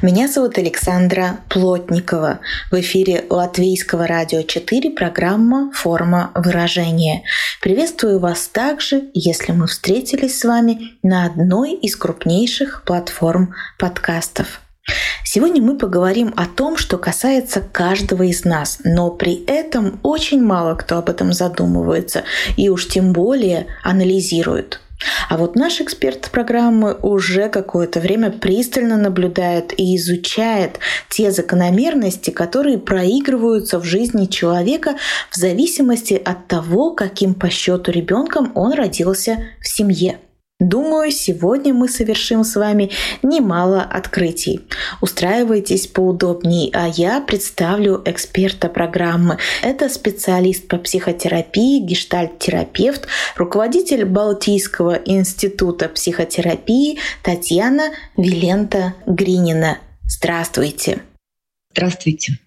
Меня зовут Александра Плотникова. В эфире Латвийского радио 4 программа «Форма выражения». Приветствую вас также, если мы встретились с вами на одной из крупнейших платформ подкастов. Сегодня мы поговорим о том, что касается каждого из нас, но при этом очень мало кто об этом задумывается и уж тем более анализирует. А вот наш эксперт программы уже какое-то время пристально наблюдает и изучает те закономерности, которые проигрываются в жизни человека в зависимости от того, каким по счету ребенком он родился в семье. Думаю, сегодня мы совершим с вами немало открытий. Устраивайтесь поудобнее, а я представлю эксперта программы. Это специалист по психотерапии, гештальт-терапевт, руководитель Балтийского института психотерапии Татьяна Вилента Гринина. Здравствуйте. Здравствуйте.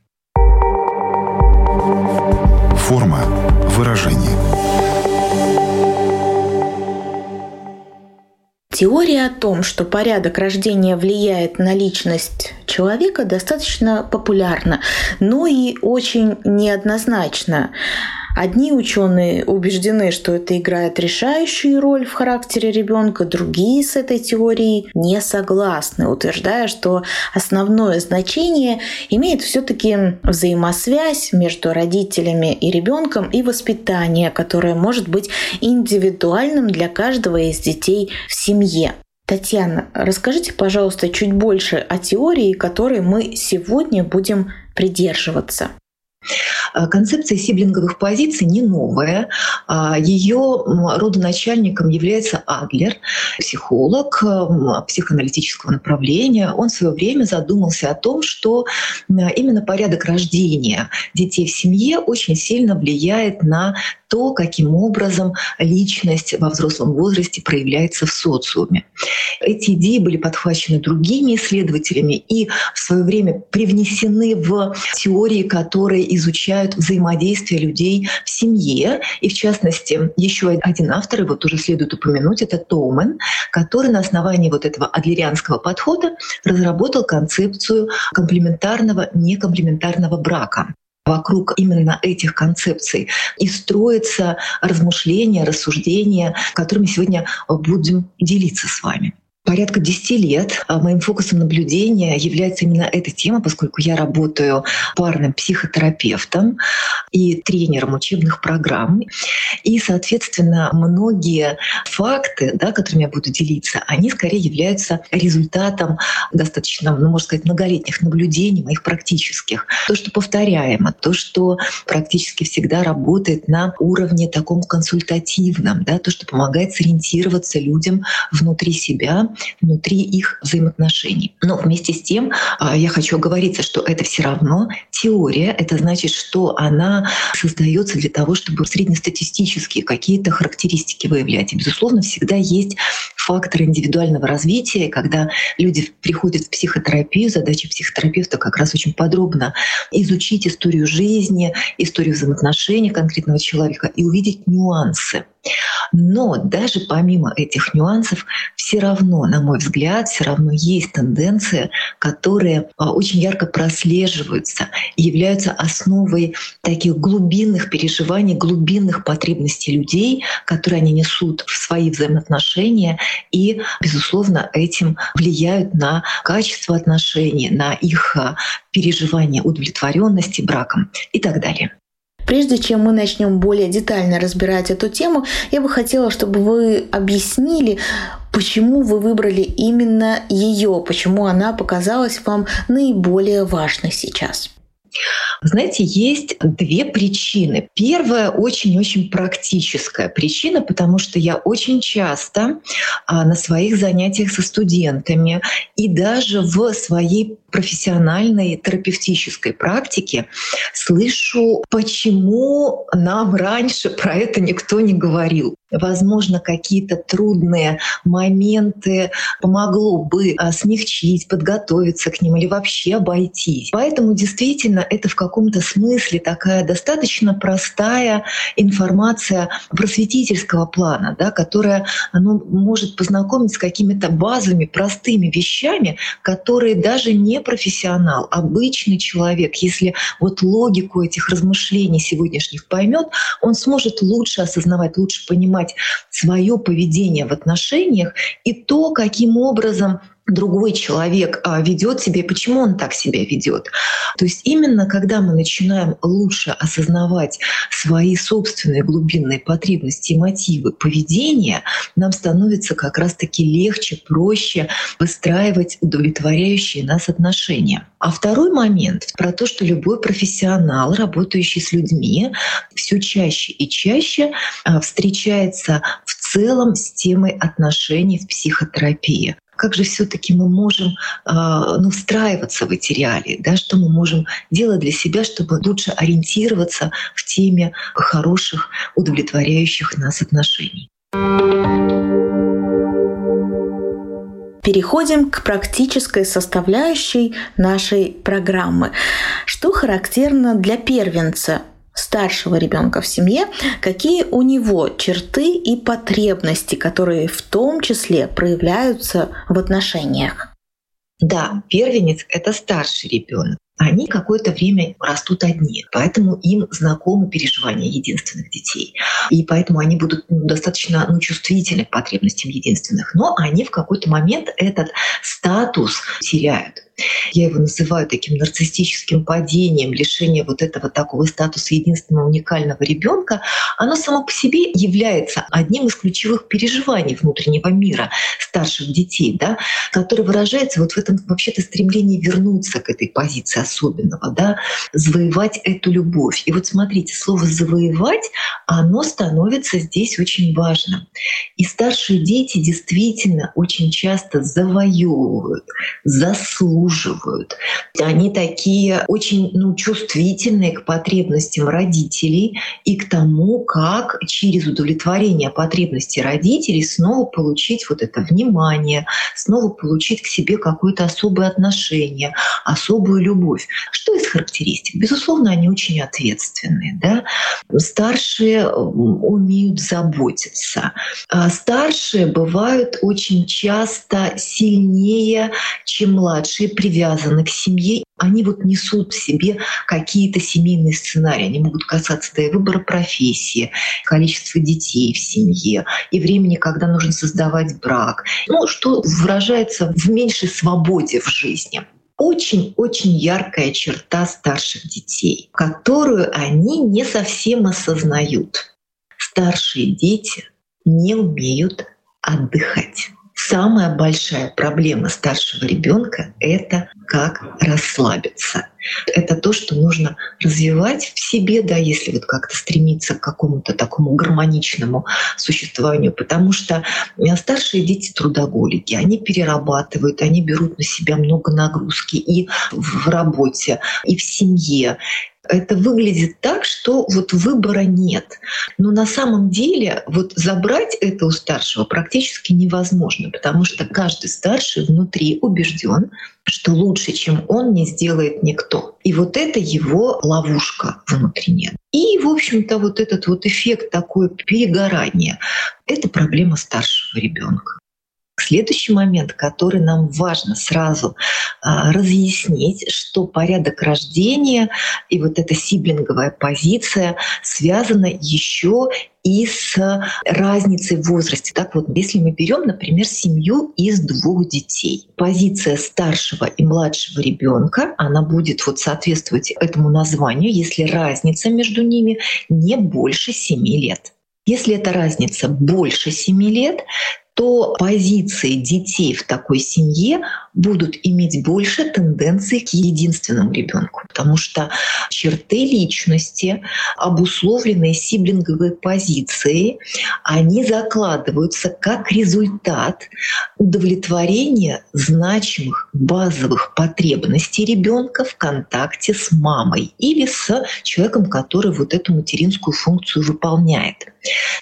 Форма выражения. Теория о том, что порядок рождения влияет на личность человека, достаточно популярна, но и очень неоднозначна. Одни ученые убеждены, что это играет решающую роль в характере ребенка, другие с этой теорией не согласны, утверждая, что основное значение имеет все-таки взаимосвязь между родителями и ребенком и воспитание, которое может быть индивидуальным для каждого из детей в семье. Татьяна, расскажите, пожалуйста, чуть больше о теории, которой мы сегодня будем придерживаться. Э, концепция сиблинговых позиций не новая. А ее родоначальником является Адлер, психолог психоаналитического направления. Он в свое время задумался о том, что именно порядок рождения детей в семье очень сильно влияет на то, каким образом личность во взрослом возрасте проявляется в социуме. Эти идеи были подхвачены другими исследователями и в свое время привнесены в теории, которые изучают взаимодействие людей в семье. И в частности, еще один автор, его тоже следует упомянуть, это Тоумен, который на основании вот этого адлерианского подхода разработал концепцию комплементарного, некомплементарного брака вокруг именно этих концепций. И строится размышления, рассуждения, которыми сегодня будем делиться с вами порядка 10 лет а моим фокусом наблюдения является именно эта тема, поскольку я работаю парным психотерапевтом и тренером учебных программ. И, соответственно, многие факты, да, которыми я буду делиться, они скорее являются результатом достаточно, ну, можно сказать, многолетних наблюдений моих практических. То, что повторяемо, то, что практически всегда работает на уровне таком консультативном, да, то, что помогает сориентироваться людям внутри себя, внутри их взаимоотношений. Но вместе с тем а, я хочу оговориться, что это все равно теория. Это значит, что она создается для того, чтобы среднестатистические какие-то характеристики выявлять. И, безусловно, всегда есть факторы индивидуального развития. Когда люди приходят в психотерапию, задача психотерапевта как раз очень подробно изучить историю жизни, историю взаимоотношений конкретного человека и увидеть нюансы. Но даже помимо этих нюансов, все равно, на мой взгляд, все равно есть тенденции, которые а, очень ярко прослеживаются и являются основой таких глубинных переживаний, глубинных потребностей людей, которые они несут в свои взаимоотношения и, безусловно, этим влияют на качество отношений, на их а, переживание удовлетворенности браком и так далее. Прежде чем мы начнем более детально разбирать эту тему, я бы хотела, чтобы вы объяснили, почему вы выбрали именно ее, почему она показалась вам наиболее важной сейчас. Знаете, есть две причины. Первая очень-очень практическая причина, потому что я очень часто а, на своих занятиях со студентами и даже в своей профессиональной терапевтической практике слышу, почему нам раньше про это никто не говорил. Возможно, какие-то трудные моменты помогло бы а, смягчить, подготовиться к ним или вообще обойтись. Поэтому действительно это в каком-то смысле такая достаточно простая информация просветительского плана, да, которая ну, может познакомить с какими-то базовыми, простыми вещами, которые даже не профессионал, обычный человек, если вот логику этих размышлений сегодняшних поймет, он сможет лучше осознавать, лучше понимать, понимать свое поведение в отношениях и то, каким образом другой человек а, ведет себя и почему он так себя ведет. То есть именно когда мы начинаем лучше осознавать свои собственные глубинные потребности и мотивы поведения, нам становится как раз-таки легче, проще выстраивать удовлетворяющие нас отношения. А второй момент про то, что любой профессионал, работающий с людьми, все чаще и чаще а, встречается в целом с темой отношений в психотерапии как же все-таки мы можем э, ну, встраиваться в эти реалии, да, что мы можем делать для себя, чтобы лучше ориентироваться в теме хороших, удовлетворяющих нас отношений. Переходим к практической составляющей нашей программы. Что характерно для первенца старшего ребенка в семье, какие у него черты и потребности, которые в том числе проявляются в отношениях. Да, первенец — это старший ребенок. Они какое-то время растут одни, поэтому им знакомы переживания единственных детей. И поэтому они будут достаточно ну, чувствительны к потребностям единственных. Но они в какой-то момент этот статус теряют. Я его называю таким нарциссическим падением, лишение вот этого такого статуса единственного уникального ребенка, оно само по себе является одним из ключевых переживаний внутреннего мира старших детей, да, который выражается вот в этом вообще-то стремлении вернуться к этой позиции особенного, да, завоевать эту любовь. И вот смотрите, слово «завоевать», оно становится здесь очень важным. И старшие дети действительно очень часто завоевывают, заслуживают, заслуживают. Они такие очень ну, чувствительные к потребностям родителей и к тому, как через удовлетворение потребностей родителей снова получить вот это внимание, снова получить к себе какое-то особое отношение, особую любовь. Что из характеристик? Безусловно, они очень ответственные. Да? Старшие умеют заботиться. А старшие бывают очень часто сильнее, чем младшие, привязаны к семье, они вот несут в себе какие-то семейные сценарии. Они могут касаться да, и выбора профессии, количества детей в семье и времени, когда нужно создавать брак. Ну, что выражается в меньшей свободе в жизни очень-очень яркая черта старших детей, которую они не совсем осознают. Старшие дети не умеют отдыхать. Самая большая проблема старшего ребенка — это как расслабиться. Это то, что нужно развивать в себе, да, если вот как-то стремиться к какому-то такому гармоничному существованию, потому что э, старшие дети трудоголики, они перерабатывают, они берут на себя много нагрузки и в работе, и в семье. Это выглядит так, что вот выбора нет. Но на самом деле вот забрать это у старшего практически невозможно, потому что каждый старший внутри убежден, что лучше, чем он, не сделает никто. И вот это его ловушка внутренняя. И, в общем-то, вот этот вот эффект такой перегорания — это проблема старшего ребенка. Следующий момент, который нам важно сразу а, разъяснить, что порядок рождения и вот эта сиблинговая позиция связана еще и с разницей в возрасте. Так вот, если мы берем, например, семью из двух детей, позиция старшего и младшего ребенка, она будет вот соответствовать этому названию, если разница между ними не больше 7 лет. Если эта разница больше 7 лет, то позиции детей в такой семье будут иметь больше тенденций к единственному ребенку, потому что черты личности, обусловленные сиблинговой позицией, они закладываются как результат удовлетворения значимых базовых потребностей ребенка в контакте с мамой или с человеком, который вот эту материнскую функцию выполняет.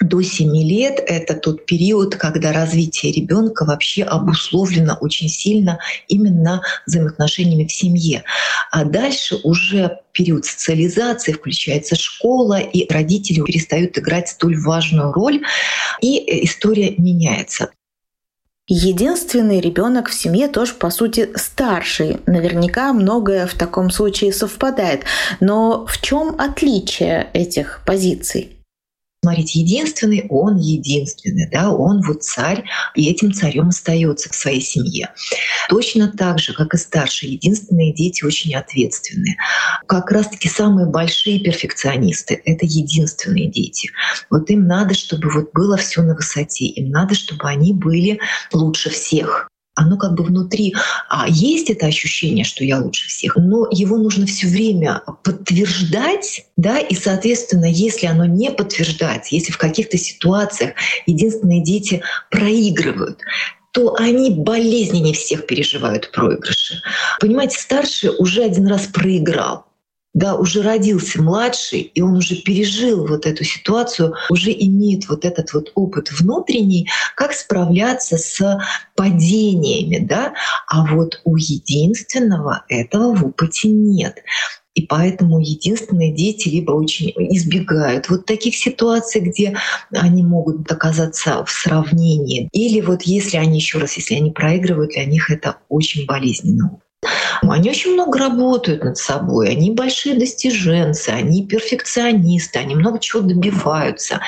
до 7 лет — это тот период, когда развитие ребенка вообще обусловлено очень сильно именно взаимоотношениями в семье. А дальше уже период социализации, включается школа, и родители перестают играть столь важную роль, и история меняется. Единственный ребенок в семье тоже, по сути, старший. Наверняка многое в таком случае совпадает. Но в чем отличие этих позиций? Смотрите, единственный, он единственный, да, он вот царь, и этим царем остается в своей семье. Точно так же, как и старшие, единственные дети очень ответственные. Как раз-таки самые большие перфекционисты — это единственные дети. Вот им надо, чтобы вот было все на высоте, им надо, чтобы они были лучше всех оно как бы внутри. А, есть это ощущение, что я лучше всех, но его нужно все время подтверждать, да, и, соответственно, если оно не подтверждается, если в каких-то ситуациях единственные дети проигрывают, то они болезненнее всех переживают проигрыши. Понимаете, старший уже один раз проиграл да, уже родился младший, и он уже пережил вот эту ситуацию, уже имеет вот этот вот опыт внутренний, как справляться с падениями, да, а вот у единственного этого в опыте нет. И поэтому единственные дети либо очень избегают вот таких ситуаций, где они могут оказаться в сравнении. Или вот если они еще раз, если они проигрывают, для них это очень болезненно. Они очень много работают над собой, они большие достиженцы, они перфекционисты, они много чего добиваются.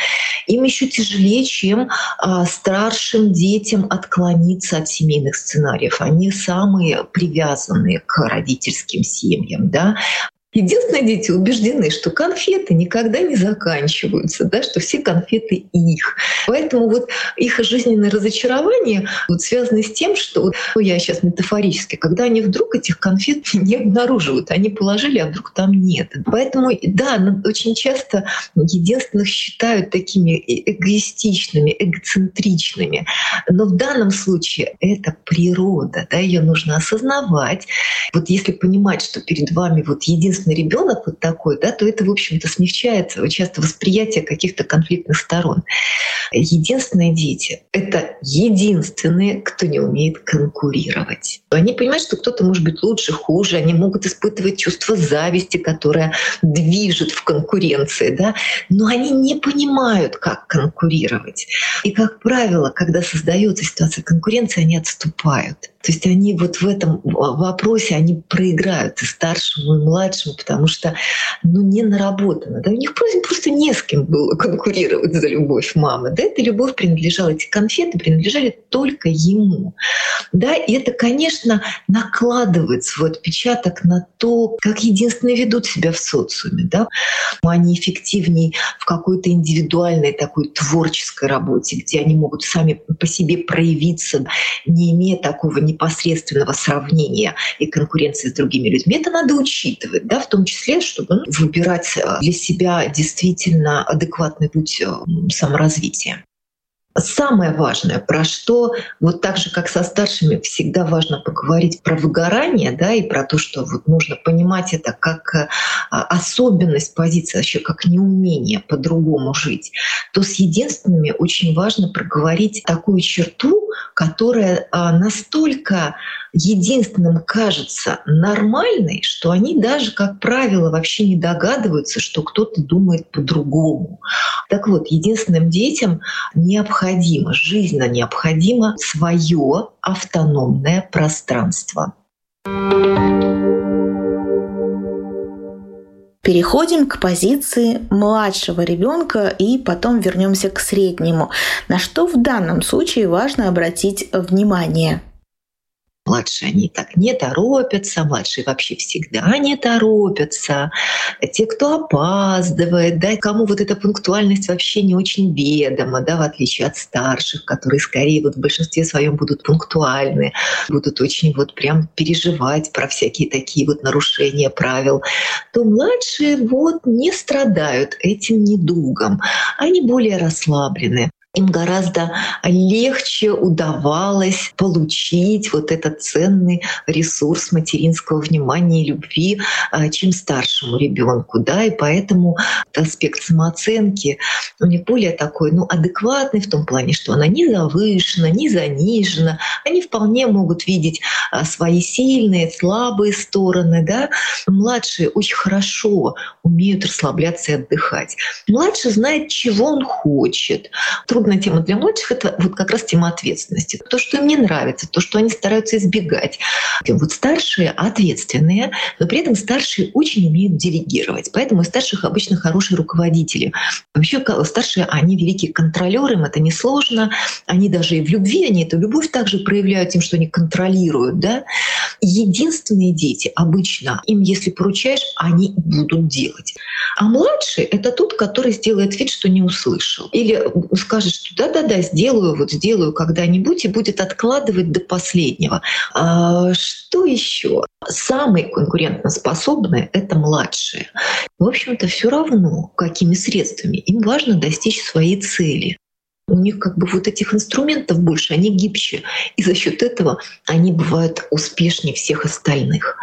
Им еще тяжелее, чем а, старшим детям отклониться от семейных сценариев. Они самые привязанные к родительским семьям. Да? Единственное, дети убеждены, что конфеты никогда не заканчиваются, да, что все конфеты их. Поэтому вот их жизненное разочарование вот связано с тем, что вот, ну, я сейчас метафорически, когда они вдруг этих конфет не обнаруживают, они положили, а вдруг там нет. Поэтому, да, очень часто единственных считают такими эгоистичными, эгоцентричными. Но в данном случае это природа, да, ее нужно осознавать. Вот если понимать, что перед вами вот единственный единственный ребенок вот такой, да, то это, в общем-то, смягчает часто восприятие каких-то конфликтных сторон. Единственные дети — это единственные, кто не умеет конкурировать. Они понимают, что кто-то может быть лучше, хуже, они могут испытывать чувство зависти, которое движет в конкуренции, да, но они не понимают, как конкурировать. И, как правило, когда создается ситуация конкуренции, они отступают. То есть они вот в этом вопросе они проиграют и старшему, и младшему, потому что ну, не наработано. Да? У них просто, просто не с кем было конкурировать за любовь мамы. Да? Эта любовь принадлежала, эти конфеты принадлежали только ему. Да? И это, конечно, накладывает свой отпечаток на то, как единственные ведут себя в социуме. Да? Они эффективнее в какой-то индивидуальной такой творческой работе, где они могут сами по себе проявиться, не имея такого не непосредственного сравнения и конкуренции с другими людьми, это надо учитывать, да, в том числе, чтобы ну, выбирать э, для себя действительно адекватный путь э, саморазвития. Самое важное, про что вот так же, как со старшими, всегда важно поговорить про выгорание, да, и про то, что вот нужно понимать это как э, особенность позиции, вообще как неумение по-другому жить, то с единственными очень важно проговорить такую черту, которая настолько единственным кажется нормальной, что они даже, как правило, вообще не догадываются, что кто-то думает по-другому. Так вот, единственным детям необходимо, жизненно необходимо свое автономное пространство. Переходим к позиции младшего ребенка и потом вернемся к среднему. На что в данном случае важно обратить внимание? Младшие они так не торопятся, младшие вообще всегда не торопятся. Те, кто опаздывает, да, кому вот эта пунктуальность вообще не очень ведома, да, в отличие от старших, которые скорее вот в большинстве своем будут пунктуальны, будут очень вот прям переживать про всякие такие вот нарушения правил, то младшие вот не страдают этим недугом. Они более расслаблены. Им гораздо легче удавалось получить вот этот ценный ресурс материнского внимания и любви, а, чем старшему ребенку, да, и поэтому аспект самооценки у них более такой, ну, адекватный в том плане, что она не завышена, не занижена, они вполне могут видеть свои сильные, слабые стороны, да. Младшие очень хорошо умеют расслабляться и отдыхать. Младший знает, чего он хочет. Трудная тема для младших — это вот как раз тема ответственности. То, что им не нравится, то, что они стараются избегать. Вот старшие ответственные, но при этом старшие очень умеют делегировать. Поэтому у старших обычно хорошие руководители. Вообще старшие, они великие контролеры, им это несложно. Они даже и в любви, они эту любовь также проявляют тем, что они контролируют. Да? Единственные дети обычно, им если поручаешь, они будут делать. А младший — это тот, который сделает вид, что не услышал. Или скажет, что да-да-да, сделаю, вот сделаю когда-нибудь, и будет откладывать до последнего. А что еще? Самые конкурентоспособные — это младшие. В общем-то, все равно, какими средствами. Им важно достичь своей цели. У них как бы вот этих инструментов больше, они гибче. И за счет этого они бывают успешнее всех остальных.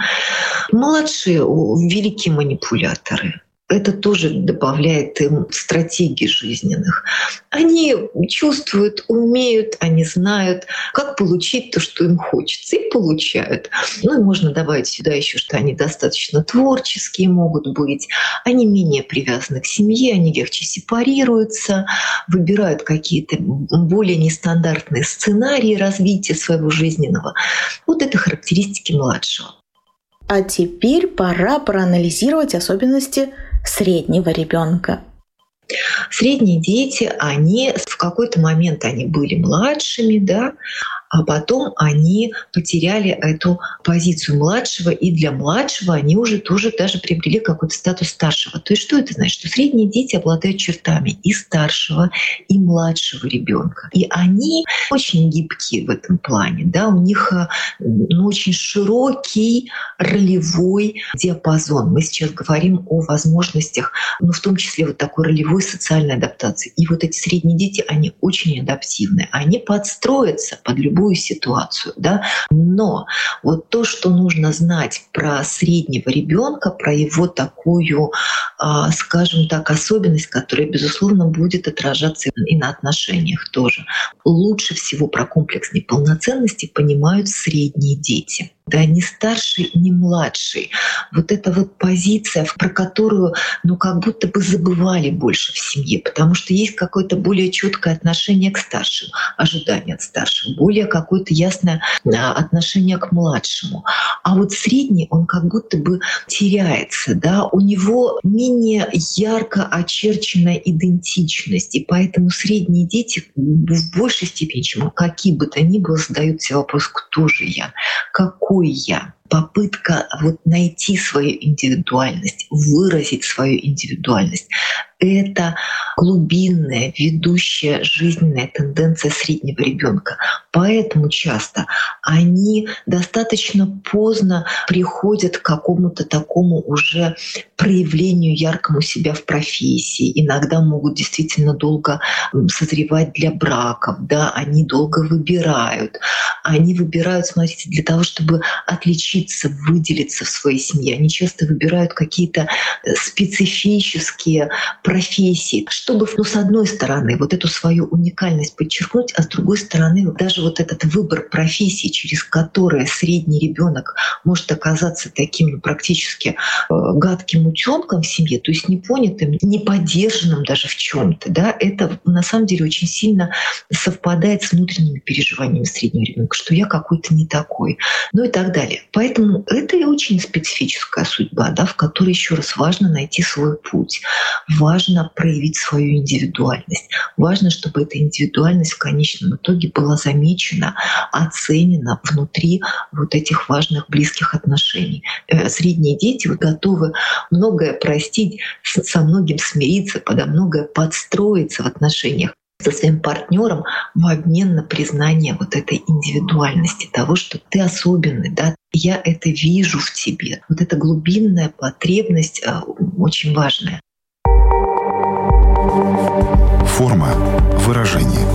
Младшие — великие манипуляторы это тоже добавляет им стратегий жизненных. Они чувствуют, умеют, они знают, как получить то, что им хочется, и получают. Ну и можно добавить сюда еще, что они достаточно творческие могут быть, они менее привязаны к семье, они легче сепарируются, выбирают какие-то более нестандартные сценарии развития своего жизненного. Вот это характеристики младшего. А теперь пора проанализировать особенности среднего ребенка. Средние дети, они в какой-то момент они были младшими, да, а потом они потеряли эту позицию младшего, и для младшего они уже тоже даже приобрели какой-то статус старшего. То есть что это значит? Что средние дети обладают чертами и старшего, и младшего ребенка. И они очень гибкие в этом плане. Да? У них э, ну, очень широкий ролевой диапазон. Мы сейчас говорим о возможностях, ну, в том числе вот такой ролевой социальной адаптации. И вот эти средние дети, они очень адаптивны. Они подстроятся под любую любую ситуацию. Да? Но вот то, что нужно знать про среднего ребенка, про его такую, а, скажем так, особенность, которая, безусловно, будет отражаться и на отношениях тоже. Лучше всего про комплекс неполноценности понимают средние дети да, не старший, не младший. Вот эта вот позиция, про которую, ну, как будто бы забывали больше в семье, потому что есть какое-то более четкое отношение к старшим, ожидание от старших, более какое-то ясное отношение к младшему. А вот средний, он как будто бы теряется, да, у него менее ярко очерченная идентичность, и поэтому средние дети в большей степени, чем какие бы то ни было, задают себе вопрос, кто же я, какой какой я попытка вот найти свою индивидуальность, выразить свою индивидуальность. Это глубинная, ведущая жизненная тенденция среднего ребенка. Поэтому часто они достаточно поздно приходят к какому-то такому уже проявлению яркому себя в профессии. Иногда могут действительно долго созревать для браков, да, они долго выбирают. Они выбирают, смотрите, для того, чтобы отличить отличиться, выделиться в своей семье. Они часто выбирают какие-то э, специфические профессии, чтобы, ну, с одной стороны, вот эту свою уникальность подчеркнуть, а с другой стороны, даже вот этот выбор профессии, через который средний ребенок может оказаться таким ну, практически э, гадким утенком в семье, то есть непонятым, не поддержанным даже в чем-то, да, это на самом деле очень сильно совпадает с внутренними переживаниями среднего ребенка, что я какой-то не такой, ну и так далее. Поэтому это и очень специфическая судьба, да, в которой еще раз важно найти свой путь, важно проявить свою индивидуальность, важно, чтобы эта индивидуальность в конечном итоге была замечена, оценена внутри вот этих важных близких отношений. Э, средние дети готовы многое простить, со многим смириться, подо многое подстроиться в отношениях со своим партнером в обмен на признание вот этой индивидуальности, того, что ты особенный, да, я это вижу в тебе. Вот эта глубинная потребность э, очень важная. Форма выражения.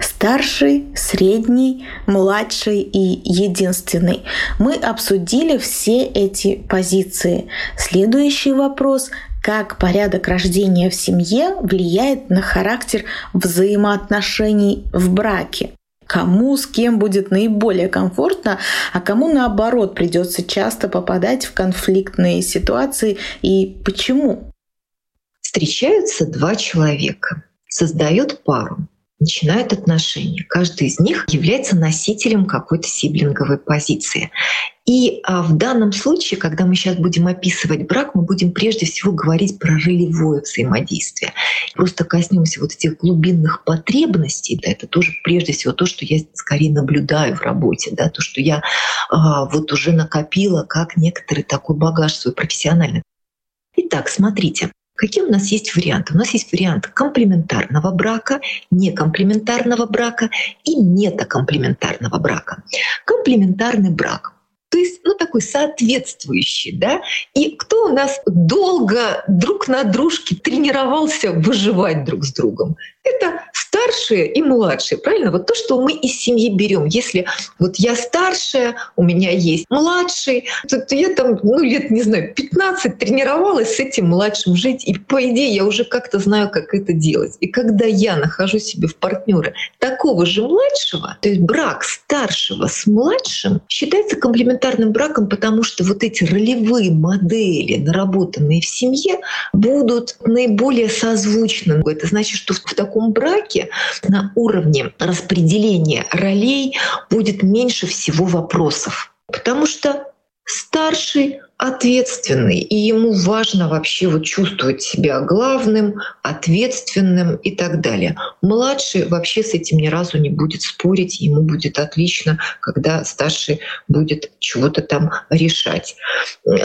старший, средний, младший и единственный. Мы обсудили все эти позиции. Следующий вопрос как порядок рождения в семье влияет на характер взаимоотношений в браке. Кому с кем будет наиболее комфортно, а кому наоборот придется часто попадать в конфликтные ситуации и почему? Встречаются два человека, создают пару начинают отношения. Каждый из них является носителем какой-то сиблинговой позиции. И а, в данном случае, когда мы сейчас будем описывать брак, мы будем прежде всего говорить про ролевое взаимодействие. Просто коснемся вот этих глубинных потребностей. Да, это тоже прежде всего то, что я скорее наблюдаю в работе, да, то, что я а, вот уже накопила как некоторый такой багаж свой профессиональный. Итак, смотрите, Какие у нас есть варианты? У нас есть вариант комплементарного брака, некомплементарного брака и метакомплементарного брака. Комплементарный брак то есть, ну, такой соответствующий, да. И кто у нас долго друг на дружке тренировался выживать друг с другом? Это старшие и младшие, правильно? Вот то, что мы из семьи берем. Если вот я старшая, у меня есть младший, то, то я там, ну, лет, не знаю, 15 тренировалась с этим младшим жить. И по идее я уже как-то знаю, как это делать. И когда я нахожу себе в партнера такого же младшего, то есть брак старшего с младшим считается комплементарным браком, потому что вот эти ролевые модели, наработанные в семье, будут наиболее созвучны. Это значит, что в таком таком браке на уровне распределения ролей будет меньше всего вопросов. Потому что старший ответственный, и ему важно вообще вот чувствовать себя главным, ответственным и так далее. Младший вообще с этим ни разу не будет спорить, ему будет отлично, когда старший будет чего-то там решать.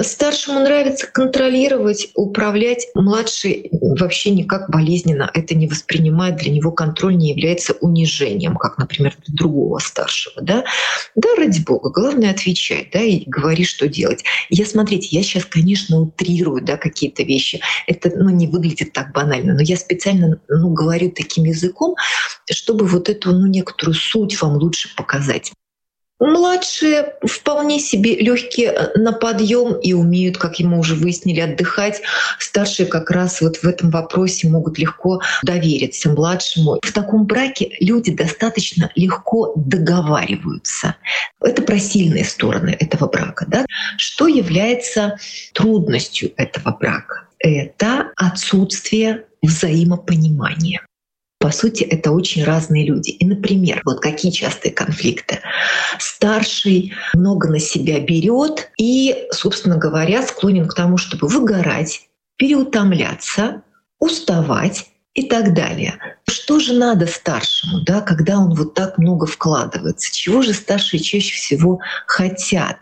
Старшему нравится контролировать, управлять, младший вообще никак болезненно это не воспринимает, для него контроль не является унижением, как, например, для другого старшего. Да, да ради бога, главное отвечать да, и говори, что делать. Я смотрю смотрите, я сейчас, конечно, утрирую да, какие-то вещи. Это ну, не выглядит так банально, но я специально ну, говорю таким языком, чтобы вот эту ну, некоторую суть вам лучше показать. Младшие вполне себе легкие э, на подъем и умеют, как ему уже выяснили, отдыхать. Старшие как раз вот в этом вопросе могут легко довериться младшему. В таком браке люди достаточно легко договариваются. Это про сильные стороны этого брака. Да? Что является трудностью этого брака? Это отсутствие взаимопонимания. По сути, это очень разные люди. И, например, вот какие частые конфликты. Старший много на себя берет и, собственно говоря, склонен к тому, чтобы выгорать, переутомляться, уставать и так далее. Что же надо старшему, да, когда он вот так много вкладывается? Чего же старшие чаще всего хотят?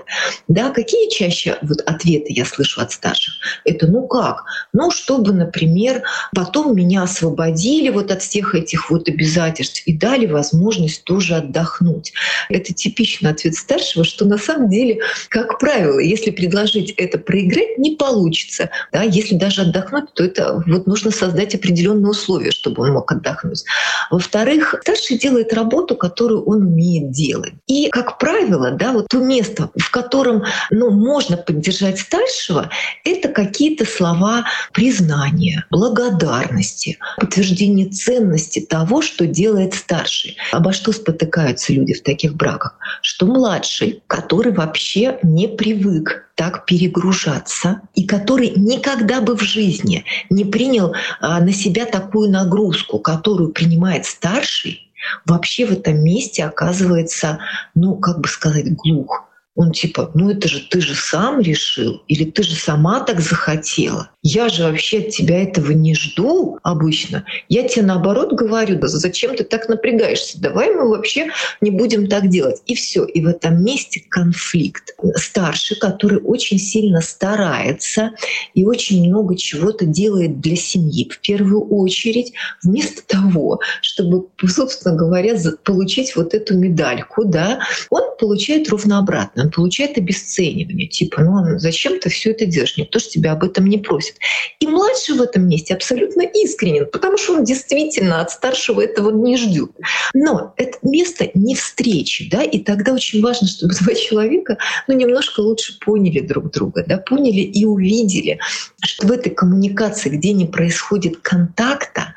Да, какие чаще вот ответы я слышу от старших? Это ну как? Ну, чтобы, например, потом меня освободили вот от всех этих вот обязательств и дали возможность тоже отдохнуть. Это типичный ответ старшего, что на самом деле, как правило, если предложить это проиграть, не получится. Да, если даже отдохнуть, то это вот нужно создать определенные условия, чтобы он мог отдохнуть. Во-вторых, старший делает работу, которую он умеет делать. И, как правило, да, вот то место, в котором ну, можно поддержать старшего, это какие-то слова признания, благодарности, подтверждение ценности того, что делает старший. Обо что спотыкаются люди в таких браках? Что младший, который вообще не привык так перегружаться и который никогда бы в жизни не принял а, на себя такую нагрузку, которую принимает старший, вообще в этом месте оказывается, ну, как бы сказать, глух. Он типа, ну это же ты же сам решил, или ты же сама так захотела. Я же вообще от тебя этого не жду обычно. Я тебе наоборот говорю, да зачем ты так напрягаешься? Давай мы вообще не будем так делать. И все. И в этом месте конфликт. Старший, который очень сильно старается и очень много чего-то делает для семьи. В первую очередь, вместо того, чтобы, собственно говоря, получить вот эту медальку, да, он получает ровно обратно. Он получает обесценивание. Типа, ну зачем ты все это делаешь? Никто же тебя об этом не просит. И младший в этом месте абсолютно искренен, потому что он действительно от старшего этого не ждет. Но это место не встречи, да, и тогда очень важно, чтобы два человека ну, немножко лучше поняли друг друга, да, поняли и увидели, что в этой коммуникации, где не происходит контакта,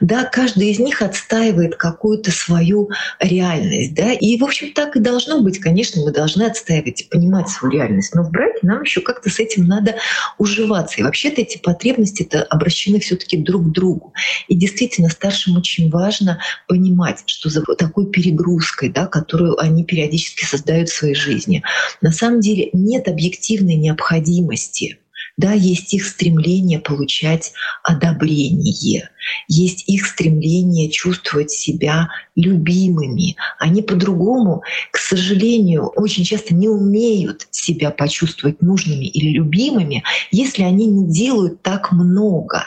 да, каждый из них отстаивает какую-то свою реальность, да, и, в общем, так и должно быть. Конечно, мы должны отстаивать и понимать свою реальность, но в браке нам еще как-то с этим надо уживаться. И вообще-то эти потребности-то обращены все таки друг к другу. И действительно, старшим очень важно понимать, что за такой перегрузкой, да, которую они периодически создают в своей жизни, на самом деле нет объективной необходимости да, есть их стремление получать одобрение, есть их стремление чувствовать себя любимыми. Они по-другому, к сожалению, очень часто не умеют себя почувствовать нужными или любимыми, если они не делают так много.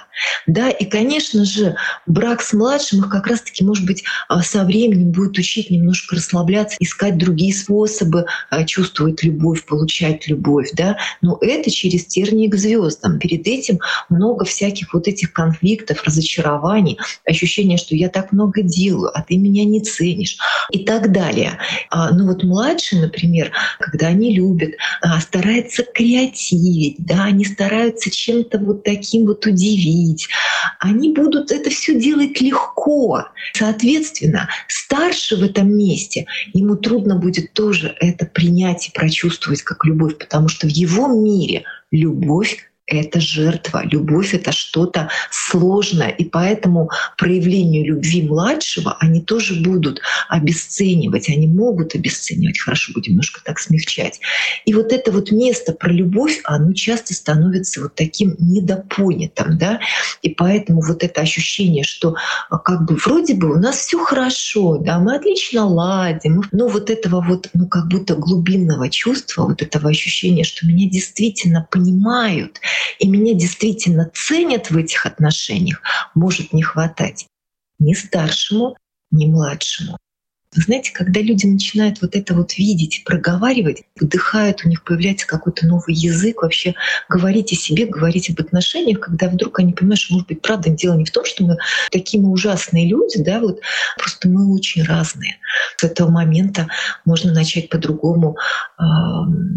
Да, и, конечно же, брак с младшим их как раз-таки, может быть, а, со временем будет учить немножко расслабляться, искать другие способы а, чувствовать любовь, получать любовь. Да? Но это через тернии к звездам. Перед этим много всяких вот этих конфликтов, разочарований, ощущение, что я так много делаю, а ты меня не ценишь и так далее. А, ну вот младшие, например, когда они любят, стараются креативить, да, они стараются чем-то вот таким вот удивить, они будут это все делать легко. Соответственно, старше в этом месте, ему трудно будет тоже это принять и прочувствовать как любовь, потому что в его мире любовь это жертва. Любовь — это что-то сложное. И поэтому проявлению любви младшего они тоже будут обесценивать. Они могут обесценивать. Хорошо, будем немножко так смягчать. И вот это вот место про любовь, оно часто становится вот таким недопонятым. Да? И поэтому вот это ощущение, что а, как бы вроде бы у нас все хорошо, да, мы отлично ладим, но вот этого вот, ну как будто глубинного чувства, вот этого ощущения, что меня действительно понимают, и меня действительно ценят в этих отношениях, может не хватать ни старшему, ни младшему. Вы знаете, когда люди начинают вот это вот видеть, проговаривать, вдыхают, у них появляется какой-то новый язык, вообще говорить о себе, говорить об отношениях, когда вдруг они понимают, что, может быть, правда, дело не в том, что мы такие мы ужасные люди, да, вот просто мы очень разные. С этого момента можно начать по-другому э,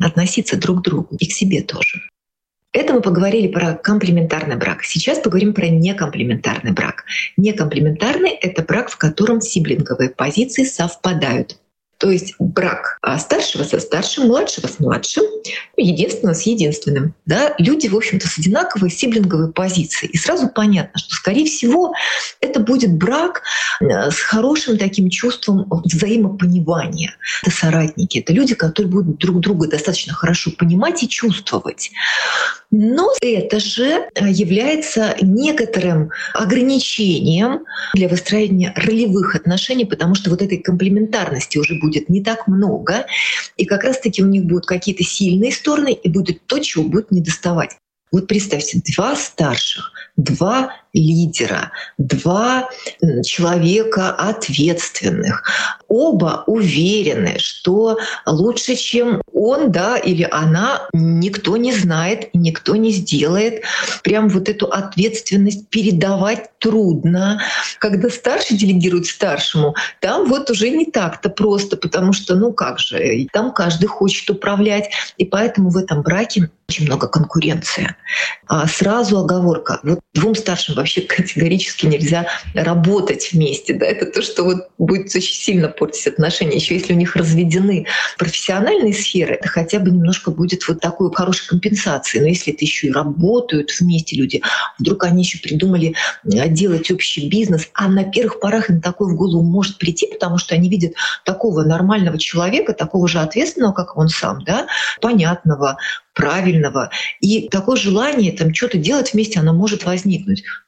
относиться друг к другу и к себе тоже. Это мы поговорили про комплементарный брак. Сейчас поговорим про некомплементарный брак. Некомплементарный — это брак, в котором сиблинговые позиции совпадают. То есть брак а, старшего со старшим, младшего с младшим, единственного с единственным. Да? Люди, в общем-то, с одинаковой сиблинговой позицией. И сразу понятно, что, скорее всего, это будет брак э, с хорошим таким чувством взаимопонимания. Это соратники, это люди, которые будут друг друга достаточно хорошо понимать и чувствовать. Но это же э, является некоторым ограничением для выстроения ролевых отношений, потому что вот этой комплементарности уже будет не так много. И как раз-таки у них будут какие-то сильные стороны, и будет то, чего будет недоставать. Вот представьте, два старших, два лидера, два человека ответственных. Оба уверены, что лучше, чем он, да, или она, никто не знает, никто не сделает. Прям вот эту ответственность передавать трудно. Когда старший делегирует старшему, там вот уже не так-то просто, потому что, ну как же, там каждый хочет управлять. И поэтому в этом браке очень много конкуренции. А сразу оговорка. Вот двум старшим вообще категорически нельзя работать вместе. Да? Это то, что вот будет очень сильно портить отношения. Еще если у них разведены профессиональные сферы, это хотя бы немножко будет вот такой хорошей компенсацией. Но если это еще и работают вместе люди, вдруг они еще придумали э, делать общий бизнес, а на первых порах им такое в голову может прийти, потому что они видят такого нормального человека, такого же ответственного, как он сам, да, понятного, правильного. И такое желание там что-то делать вместе, оно может возникнуть.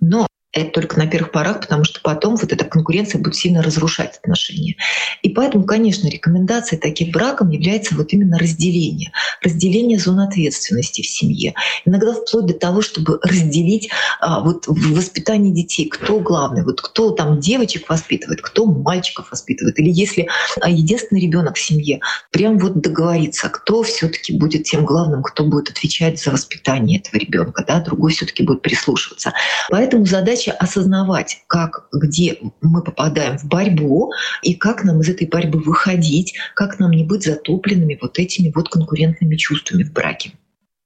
Но это только на первых порах, потому что потом вот эта конкуренция будет сильно разрушать отношения. И поэтому, конечно, рекомендацией таким браком является вот именно разделение. Разделение зон ответственности в семье. Иногда вплоть до того, чтобы разделить а, вот в воспитании детей, кто главный, вот кто там девочек воспитывает, кто мальчиков воспитывает. Или если а, единственный ребенок в семье, прям вот договориться, кто все-таки будет тем главным, кто будет отвечать за воспитание этого ребенка, да, другой все-таки будет прислушиваться. Поэтому задача задача осознавать, как, где мы попадаем в борьбу и как нам из этой борьбы выходить, как нам не быть затопленными вот этими вот конкурентными чувствами в браке.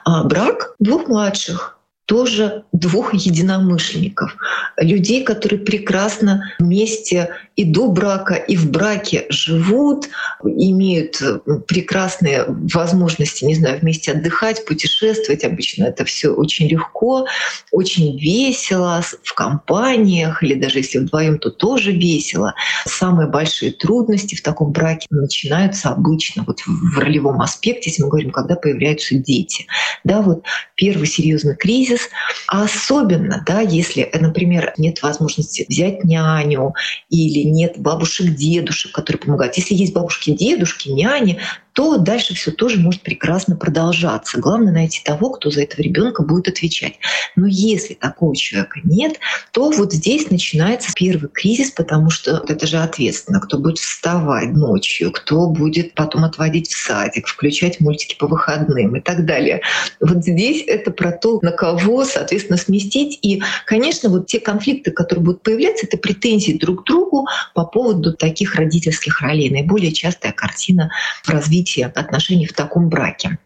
А брак двух младших тоже двух единомышленников, людей, которые прекрасно вместе и до брака, и в браке живут, имеют прекрасные возможности, не знаю, вместе отдыхать, путешествовать. Обычно это все очень легко, очень весело, в компаниях, или даже если вдвоем, то тоже весело. Самые большие трудности в таком браке начинаются обычно вот в ролевом аспекте, если мы говорим, когда появляются дети. Да, вот первый серьезный кризис кризис, а особенно, да, если, например, нет возможности взять няню или нет бабушек, дедушек, которые помогают. Если есть бабушки, дедушки, няни, то дальше все тоже может прекрасно продолжаться. Главное найти того, кто за этого ребенка будет отвечать. Но если такого человека нет, то вот здесь начинается первый кризис, потому что это же ответственно, кто будет вставать ночью, кто будет потом отводить в садик, включать мультики по выходным и так далее. Вот здесь это про то, на кого, соответственно, сместить. И, конечно, вот те конфликты, которые будут появляться, это претензии друг к другу по поводу таких родительских ролей. Наиболее частая картина в развитии развития отношений в таком браке.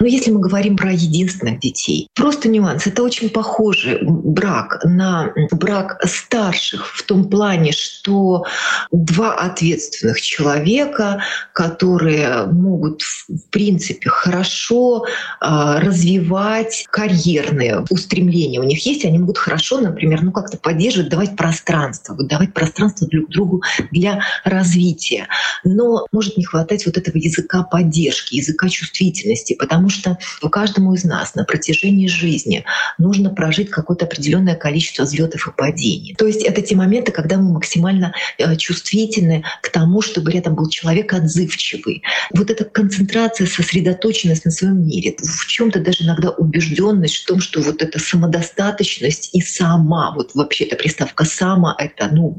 Но если мы говорим про единственных детей, просто нюанс. Это очень похожий брак на брак старших в том плане, что два ответственных человека, которые могут в принципе хорошо а, развивать карьерные устремления у них есть, они могут хорошо, например, ну как-то поддерживать, давать пространство, давать пространство друг другу для развития. Но может не хватать вот этого языка языка поддержки, языка чувствительности, потому что у каждому из нас на протяжении жизни нужно прожить какое-то определенное количество взлетов и падений. То есть это те моменты, когда мы максимально э, чувствительны к тому, чтобы рядом был человек отзывчивый. Вот эта концентрация, сосредоточенность на своем мире, в чем-то даже иногда убежденность в том, что вот эта самодостаточность и сама, вот вообще эта приставка сама, это, ну,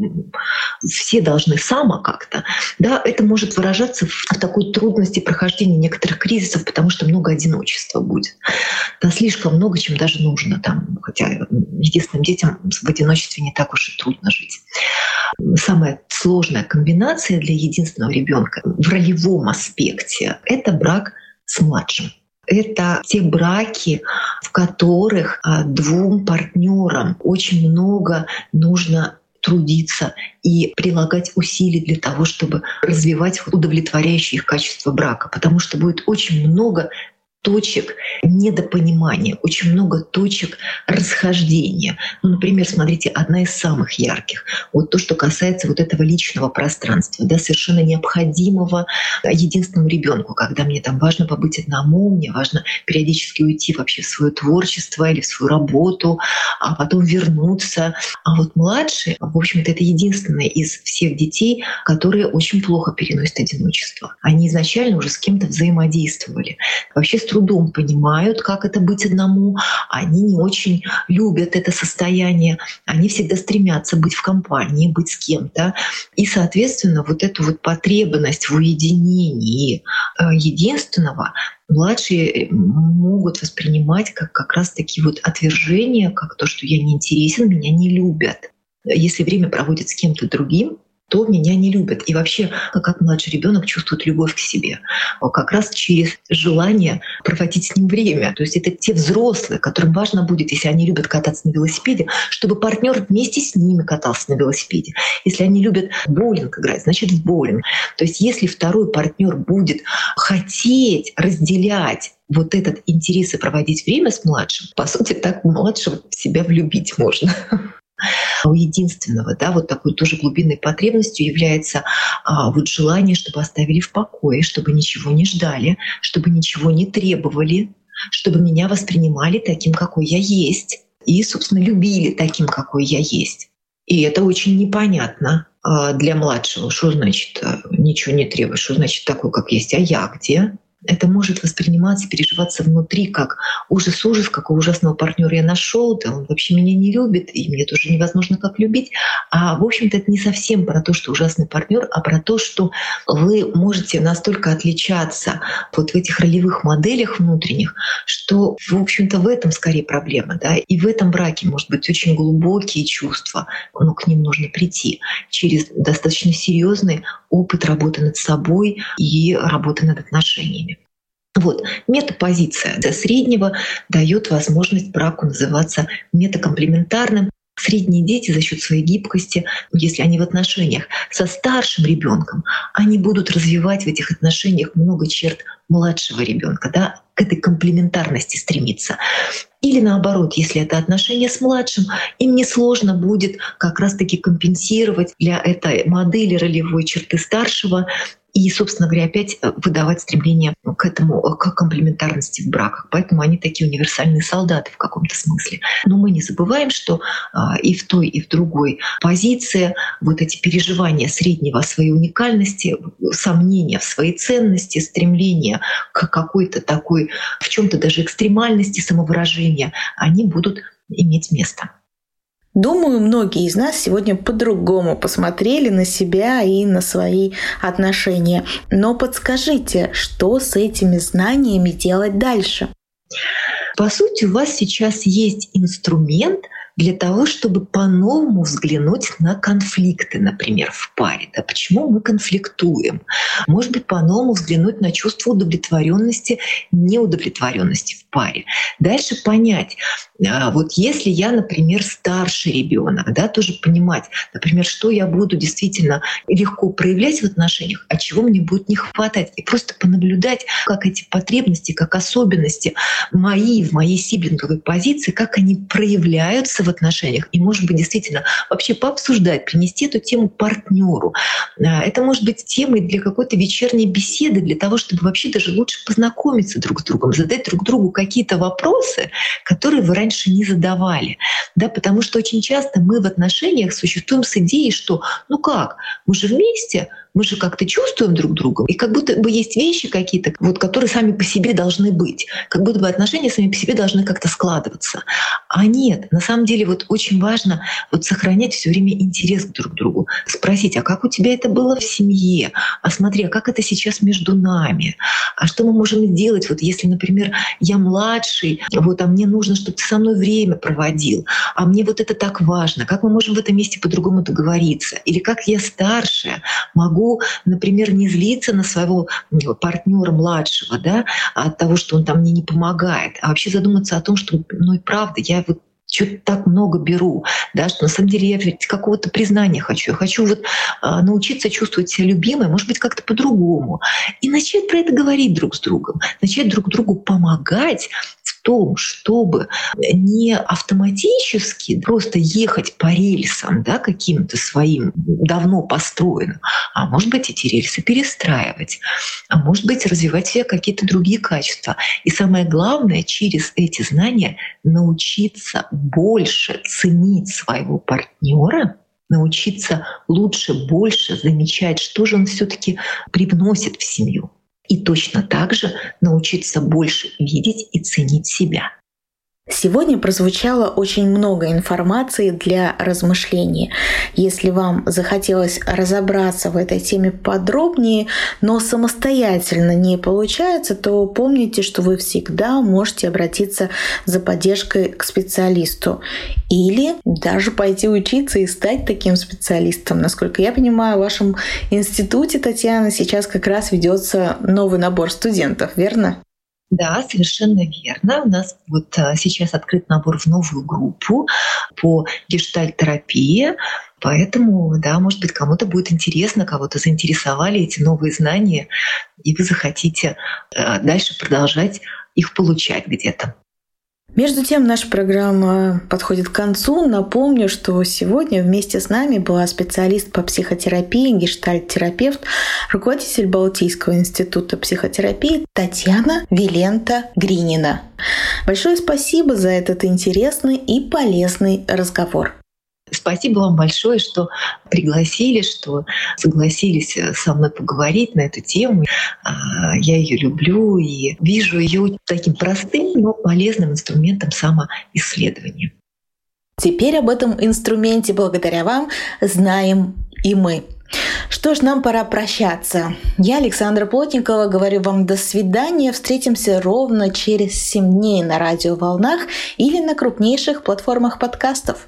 все должны сама как-то, да, это может выражаться в такой трудной трудности прохождения некоторых кризисов, потому что много одиночества будет. Да, слишком много, чем даже нужно. Там, хотя единственным детям в одиночестве не так уж и трудно жить. Самая сложная комбинация для единственного ребенка в ролевом аспекте — это брак с младшим это те браки, в которых а, двум партнерам очень много нужно трудиться и прилагать усилия для того, чтобы развивать удовлетворяющие их качество брака, потому что будет очень много точек недопонимания, очень много точек расхождения. Ну, например, смотрите, одна из самых ярких. Вот то, что касается вот этого личного пространства, да, совершенно необходимого единственному ребенку, когда мне там важно побыть одному, мне важно периодически уйти вообще в свое творчество или в свою работу, а потом вернуться. А вот младший, в общем-то, это единственное из всех детей, которые очень плохо переносят одиночество. Они изначально уже с кем-то взаимодействовали. Вообще трудом понимают, как это быть одному, они не очень любят это состояние, они всегда стремятся быть в компании, быть с кем-то. И, соответственно, вот эту вот потребность в уединении э, единственного младшие могут воспринимать как как раз таки вот отвержение, как то, что я не интересен, меня не любят. Если время проводит с кем-то другим, то меня не любят. И вообще, как младший ребенок чувствует любовь к себе, как раз через желание проводить с ним время. То есть это те взрослые, которым важно будет, если они любят кататься на велосипеде, чтобы партнер вместе с ними катался на велосипеде. Если они любят боулинг играть, значит в боулинг. То есть если второй партнер будет хотеть разделять вот этот интерес и проводить время с младшим, по сути, так младшего в себя влюбить можно. У единственного, да, вот такой тоже глубинной потребностью является а, вот желание, чтобы оставили в покое, чтобы ничего не ждали, чтобы ничего не требовали, чтобы меня воспринимали таким, какой я есть. и, собственно, любили таким, какой я есть. И это очень непонятно а, для младшего. Что значит э, ничего не требуешь? Что значит такой, как есть? А я где? Это может восприниматься, переживаться внутри как ужас-ужас, какого ужасного партнера я нашел, да он вообще меня не любит, и мне тоже невозможно как любить. А в общем-то это не совсем про то, что ужасный партнер, а про то, что вы можете настолько отличаться вот в этих ролевых моделях внутренних, что, в общем-то, в этом скорее проблема. Да? И в этом браке может быть очень глубокие чувства, но к ним нужно прийти через достаточно серьезный опыт работы над собой и работы над отношениями. Вот. Метапозиция до среднего дает возможность браку называться метакомплементарным. Средние дети за счет своей гибкости, если они в отношениях со старшим ребенком, они будут развивать в этих отношениях много черт младшего ребенка, да, к этой комплементарности стремиться. Или наоборот, если это отношения с младшим, им несложно будет как раз-таки компенсировать для этой модели ролевой черты старшего и, собственно говоря, опять э, выдавать стремление к этому, э, к комплементарности в браках. Поэтому они такие универсальные солдаты в каком-то смысле. Но мы не забываем, что а, и в той, и в другой позиции вот эти переживания среднего своей уникальности, сомнения в своей ценности, стремление к какой-то такой, в чем-то даже экстремальности самовыражения, они будут иметь место. Думаю, многие из нас сегодня по-другому посмотрели на себя и на свои отношения. Но подскажите, что с этими знаниями делать дальше? По сути, у вас сейчас есть инструмент – для того, чтобы по-новому взглянуть на конфликты, например, в паре. Да, почему мы конфликтуем? Может быть, по-новому взглянуть на чувство удовлетворенности, неудовлетворенности в паре. Дальше понять, а, вот если я, например, старший ребенок, да, тоже понимать, например, что я буду действительно легко проявлять в отношениях, а чего мне будет не хватать. И просто понаблюдать, как эти потребности, как особенности мои в моей сиблинговой позиции, как они проявляются в отношениях. И, может быть, действительно вообще пообсуждать, принести эту тему партнеру. А, это может быть темой для какой-то вечерней беседы, для того, чтобы вообще даже лучше познакомиться друг с другом, задать друг другу какие-то вопросы, которые вы раньше не задавали. Да, потому что очень часто мы в отношениях существуем с идеей, что ну как, мы же вместе, мы же как-то чувствуем друг друга, и как будто бы есть вещи какие-то, вот, которые сами по себе должны быть, как будто бы отношения сами по себе должны как-то складываться. А нет, на самом деле вот очень важно вот сохранять все время интерес к друг другу, спросить, а как у тебя это было в семье, а смотри, а как это сейчас между нами, а что мы можем сделать, вот если, например, я младший, вот, а мне нужно, чтобы ты со мной время проводил, а мне вот это так важно, как мы можем в этом месте по-другому договориться, или как я старшая могу например, не злиться на своего партнера младшего, да, от того, что он там мне не помогает, а вообще задуматься о том, что, ну и правда, я вот что-то так много беру, да, что на самом деле я ведь какого-то признания хочу. Я хочу вот а, научиться чувствовать себя любимой, может быть, как-то по-другому. И начать про это говорить друг с другом, начать друг другу помогать том, чтобы не автоматически просто ехать по рельсам да, каким-то своим давно построенным, а может быть эти рельсы перестраивать, а может быть развивать себе какие-то другие качества. И самое главное, через эти знания научиться больше ценить своего партнера, научиться лучше, больше замечать, что же он все-таки привносит в семью и точно так же научиться больше видеть и ценить себя. Сегодня прозвучало очень много информации для размышления. Если вам захотелось разобраться в этой теме подробнее, но самостоятельно не получается, то помните, что вы всегда можете обратиться за поддержкой к специалисту или даже пойти учиться и стать таким специалистом. Насколько я понимаю, в вашем институте, Татьяна, сейчас как раз ведется новый набор студентов, верно? Да, совершенно верно. У нас вот а, сейчас открыт набор в новую группу по гештальт-терапии. Поэтому, да, может быть, кому-то будет интересно, кого-то заинтересовали эти новые знания, и вы захотите а, дальше продолжать их получать где-то. Между тем, наша программа подходит к концу. Напомню, что сегодня вместе с нами была специалист по психотерапии, гештальт-терапевт, руководитель Балтийского института психотерапии Татьяна Вилента Гринина. Большое спасибо за этот интересный и полезный разговор. Спасибо вам большое, что пригласили, что согласились э, со мной поговорить на эту тему. А, я ее люблю и вижу ее таким простым, но полезным инструментом самоисследования. Теперь об этом инструменте благодаря вам знаем и мы. Что ж, нам пора прощаться. Я, Александра Плотникова, говорю вам до свидания. Встретимся ровно через 7 дней на радиоволнах или на крупнейших платформах подкастов.